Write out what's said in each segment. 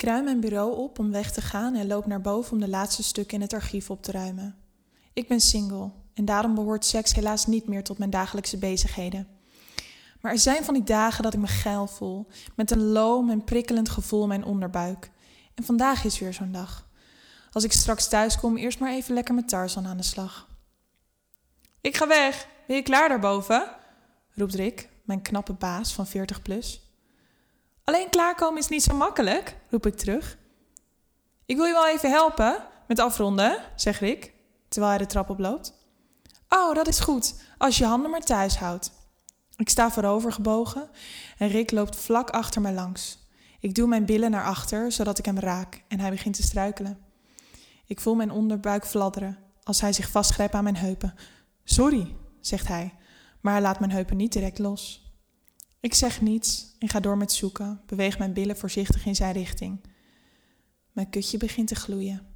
Ik ruim mijn bureau op om weg te gaan en loop naar boven om de laatste stukken in het archief op te ruimen. Ik ben single en daarom behoort seks helaas niet meer tot mijn dagelijkse bezigheden. Maar er zijn van die dagen dat ik me geil voel, met een loom en prikkelend gevoel in mijn onderbuik. En vandaag is weer zo'n dag. Als ik straks thuis kom, eerst maar even lekker met Tarzan aan de slag. Ik ga weg. Ben je klaar daarboven? roept Rick, mijn knappe baas van 40 plus. Alleen klaarkomen is niet zo makkelijk, roep ik terug. Ik wil je wel even helpen met afronden, zegt Rick, terwijl hij de trap oploopt. Oh, dat is goed, als je handen maar thuis houdt. Ik sta voorover gebogen en Rick loopt vlak achter me langs. Ik doe mijn billen naar achter, zodat ik hem raak en hij begint te struikelen. Ik voel mijn onderbuik fladderen als hij zich vastgrijpt aan mijn heupen. Sorry, zegt hij, maar hij laat mijn heupen niet direct los. Ik zeg niets en ga door met zoeken, beweeg mijn billen voorzichtig in zijn richting. Mijn kutje begint te gloeien.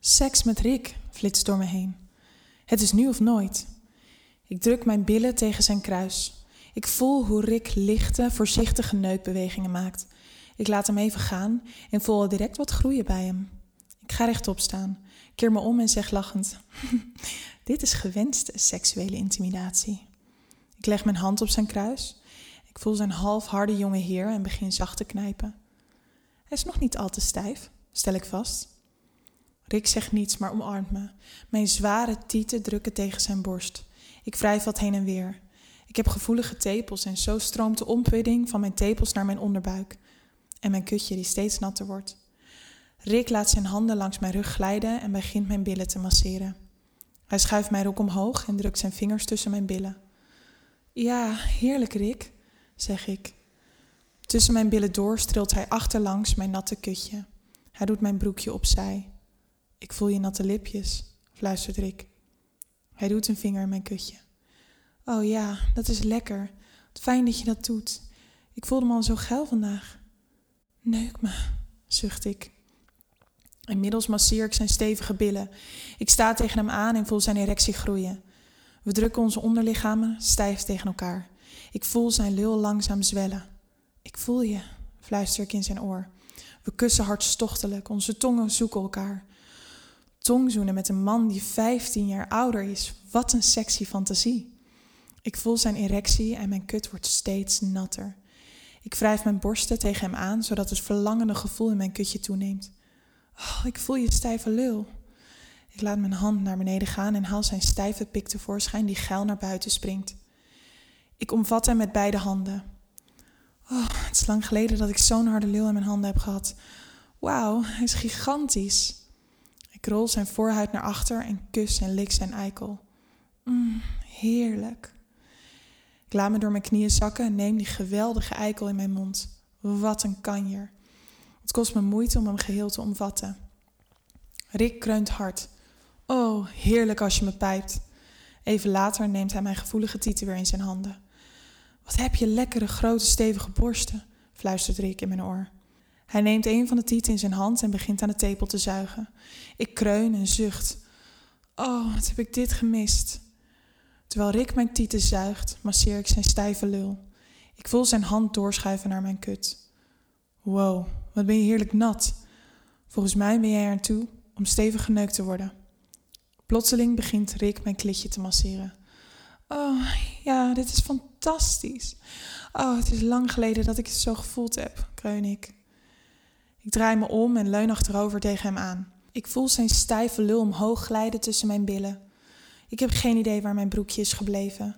Seks met Rick flitst door me heen. Het is nu of nooit. Ik druk mijn billen tegen zijn kruis. Ik voel hoe Rick lichte, voorzichtige neukbewegingen maakt. Ik laat hem even gaan en voel al direct wat groeien bij hem. Ik ga rechtop staan, keer me om en zeg lachend: Dit is gewenste seksuele intimidatie. Ik leg mijn hand op zijn kruis. Ik voel zijn half harde jonge heer en begin zacht te knijpen. Hij is nog niet al te stijf, stel ik vast. Rick zegt niets, maar omarmt me. Mijn zware tieten drukken tegen zijn borst. Ik wrijf wat heen en weer. Ik heb gevoelige tepels en zo stroomt de ontpudding van mijn tepels naar mijn onderbuik. En mijn kutje die steeds natter wordt. Rick laat zijn handen langs mijn rug glijden en begint mijn billen te masseren. Hij schuift mijn rok omhoog en drukt zijn vingers tussen mijn billen. Ja, heerlijk, Rick, zeg ik. Tussen mijn billen door streelt hij achterlangs mijn natte kutje. Hij doet mijn broekje opzij. Ik voel je natte lipjes, fluistert Rick. Hij doet een vinger in mijn kutje. Oh ja, dat is lekker. Fijn dat je dat doet. Ik voelde me al zo geil vandaag. Neuk me, zucht ik. Inmiddels masseer ik zijn stevige billen. Ik sta tegen hem aan en voel zijn erectie groeien. We drukken onze onderlichamen stijf tegen elkaar. Ik voel zijn lul langzaam zwellen. Ik voel je, fluister ik in zijn oor. We kussen hartstochtelijk, onze tongen zoeken elkaar. Tongzoenen met een man die 15 jaar ouder is, wat een sexy fantasie. Ik voel zijn erectie en mijn kut wordt steeds natter. Ik wrijf mijn borsten tegen hem aan, zodat het verlangende gevoel in mijn kutje toeneemt. Oh, ik voel je stijve lul. Ik laat mijn hand naar beneden gaan en haal zijn stijve pik tevoorschijn die geil naar buiten springt. Ik omvat hem met beide handen. Oh, het is lang geleden dat ik zo'n harde lul in mijn handen heb gehad. Wauw, hij is gigantisch. Ik rol zijn voorhuid naar achter en kus en lik zijn eikel. Mm, heerlijk. Ik laat me door mijn knieën zakken en neem die geweldige eikel in mijn mond. Wat een kanjer. Het kost me moeite om hem geheel te omvatten. Rick kreunt hard. Oh, heerlijk als je me pijpt. Even later neemt hij mijn gevoelige tieten weer in zijn handen. Wat heb je lekkere, grote, stevige borsten, fluistert Rick in mijn oor. Hij neemt een van de tieten in zijn hand en begint aan de tepel te zuigen. Ik kreun en zucht. Oh, wat heb ik dit gemist. Terwijl Rick mijn tieten zuigt, masseer ik zijn stijve lul. Ik voel zijn hand doorschuiven naar mijn kut. Wow, wat ben je heerlijk nat. Volgens mij ben jij er toe om stevig geneukt te worden. Plotseling begint Rick mijn klitje te masseren. Oh, ja, dit is fantastisch. Oh, het is lang geleden dat ik het zo gevoeld heb, kreun ik. Ik draai me om en leun achterover tegen hem aan. Ik voel zijn stijve lul omhoog glijden tussen mijn billen. Ik heb geen idee waar mijn broekje is gebleven.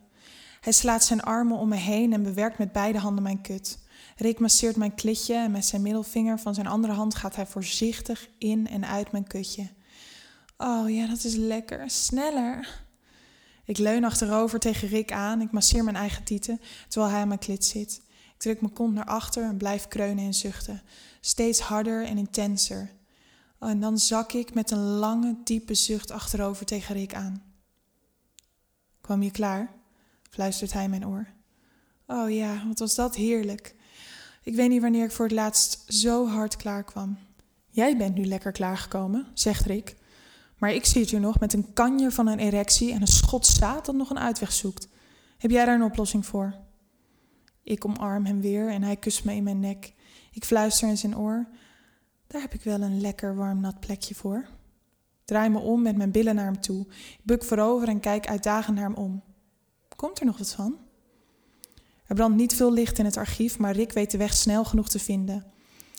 Hij slaat zijn armen om me heen en bewerkt met beide handen mijn kut. Rick masseert mijn klitje en met zijn middelvinger van zijn andere hand gaat hij voorzichtig in en uit mijn kutje. Oh ja, dat is lekker. Sneller. Ik leun achterover tegen Rick aan. Ik masseer mijn eigen tieten terwijl hij aan mijn klit zit. Ik druk mijn kont naar achter en blijf kreunen en zuchten. Steeds harder en intenser. Oh, en dan zak ik met een lange, diepe zucht achterover tegen Rick aan. Kwam je klaar? fluistert hij in mijn oor. Oh ja, wat was dat heerlijk. Ik weet niet wanneer ik voor het laatst zo hard klaar kwam. Jij bent nu lekker klaargekomen, zegt Rick. Maar ik zit hier nog met een kanjer van een erectie en een schot zaad dat nog een uitweg zoekt. Heb jij daar een oplossing voor? Ik omarm hem weer en hij kust me in mijn nek. Ik fluister in zijn oor. Daar heb ik wel een lekker warm nat plekje voor. Draai me om met mijn billen naar hem toe. Ik buk voorover en kijk uitdagend naar hem om. Komt er nog wat van? Er brandt niet veel licht in het archief, maar Rick weet de weg snel genoeg te vinden.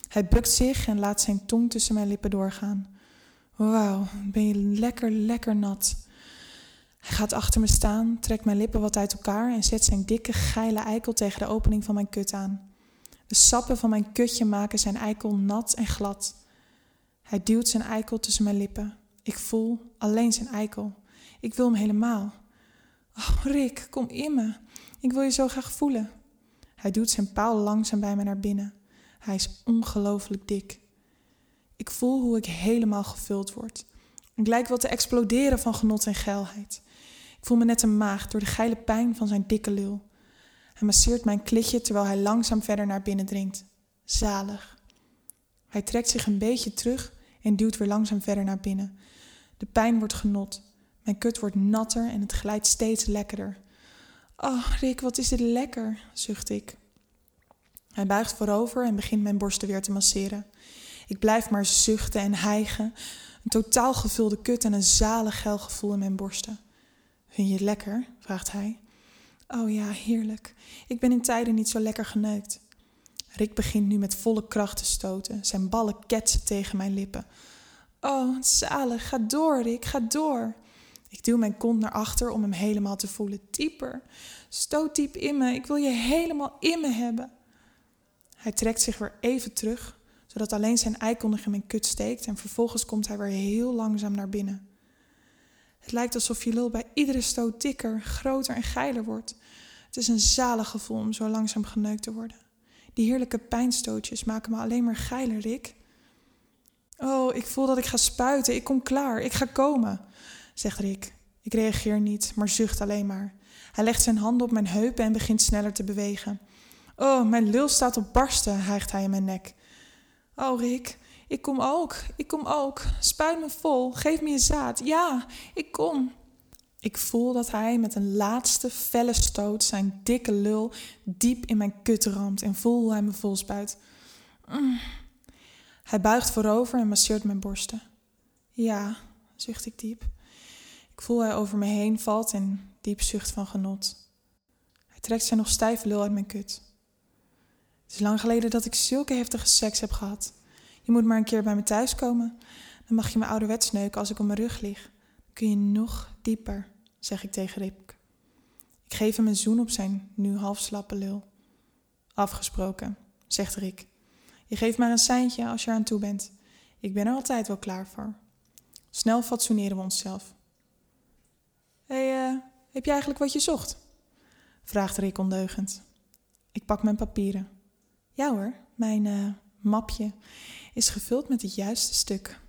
Hij bukt zich en laat zijn tong tussen mijn lippen doorgaan. Wauw, ben je lekker, lekker nat. Hij gaat achter me staan, trekt mijn lippen wat uit elkaar en zet zijn dikke, geile eikel tegen de opening van mijn kut aan. De sappen van mijn kutje maken zijn eikel nat en glad. Hij duwt zijn eikel tussen mijn lippen. Ik voel alleen zijn eikel. Ik wil hem helemaal. Oh, Rick, kom in me. Ik wil je zo graag voelen. Hij duwt zijn paal langzaam bij me naar binnen. Hij is ongelooflijk dik. Ik voel hoe ik helemaal gevuld word. Ik lijk wel te exploderen van genot en geilheid. Ik voel me net een maag door de geile pijn van zijn dikke lul. Hij masseert mijn klitje terwijl hij langzaam verder naar binnen dringt. Zalig. Hij trekt zich een beetje terug en duwt weer langzaam verder naar binnen. De pijn wordt genot. Mijn kut wordt natter en het glijdt steeds lekkerder. Oh, Rick, wat is dit lekker, zucht ik. Hij buigt voorover en begint mijn borsten weer te masseren. Ik blijf maar zuchten en hijgen. Een totaal gevulde kut en een zalig geil gevoel in mijn borsten. Vind je het lekker? vraagt hij. Oh ja, heerlijk. Ik ben in tijden niet zo lekker geneukt. Rick begint nu met volle kracht te stoten. Zijn ballen ketsen tegen mijn lippen. Oh, zalig. Ga door, Rick. Ga door. Ik duw mijn kont naar achter om hem helemaal te voelen. Dieper. Stoot diep in me. Ik wil je helemaal in me hebben. Hij trekt zich weer even terug, zodat alleen zijn nog in mijn kut steekt en vervolgens komt hij weer heel langzaam naar binnen. Het lijkt alsof je lul bij iedere stoot dikker, groter en geiler wordt. Het is een zalig gevoel om zo langzaam geneukt te worden. Die heerlijke pijnstootjes maken me alleen maar geiler, Rick. Oh, ik voel dat ik ga spuiten. Ik kom klaar. Ik ga komen, zegt Rick. Ik reageer niet, maar zucht alleen maar. Hij legt zijn handen op mijn heupen en begint sneller te bewegen. Oh, mijn lul staat op barsten, hijgt hij in mijn nek. Oh, Rick, ik kom ook, ik kom ook. Spuit me vol, geef me je zaad. Ja, ik kom. Ik voel dat hij met een laatste felle stoot zijn dikke lul diep in mijn kut ramt en voel hoe hij me vol spuit. Mm. Hij buigt voorover en masseert mijn borsten. Ja, zucht ik diep. Ik voel hij over me heen valt en diep zucht van genot. Hij trekt zijn nog stijve lul uit mijn kut. Het is lang geleden dat ik zulke heftige seks heb gehad. Je moet maar een keer bij me thuis komen. Dan mag je me ouderwets neuken als ik op mijn rug lig. Dan kun je nog dieper, zeg ik tegen Rip. Ik geef hem een zoen op zijn nu half slappe lul. Afgesproken, zegt Rick. Je geeft maar een seintje als je aan toe bent. Ik ben er altijd wel klaar voor. Snel fatsoeneren we onszelf. Hé, hey, uh, heb je eigenlijk wat je zocht? vraagt Rick ondeugend. Ik pak mijn papieren. Ja hoor, mijn uh, mapje is gevuld met het juiste stuk.